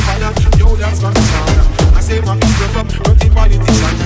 follow. Yo, that's my sound. I say my people from, from the politician.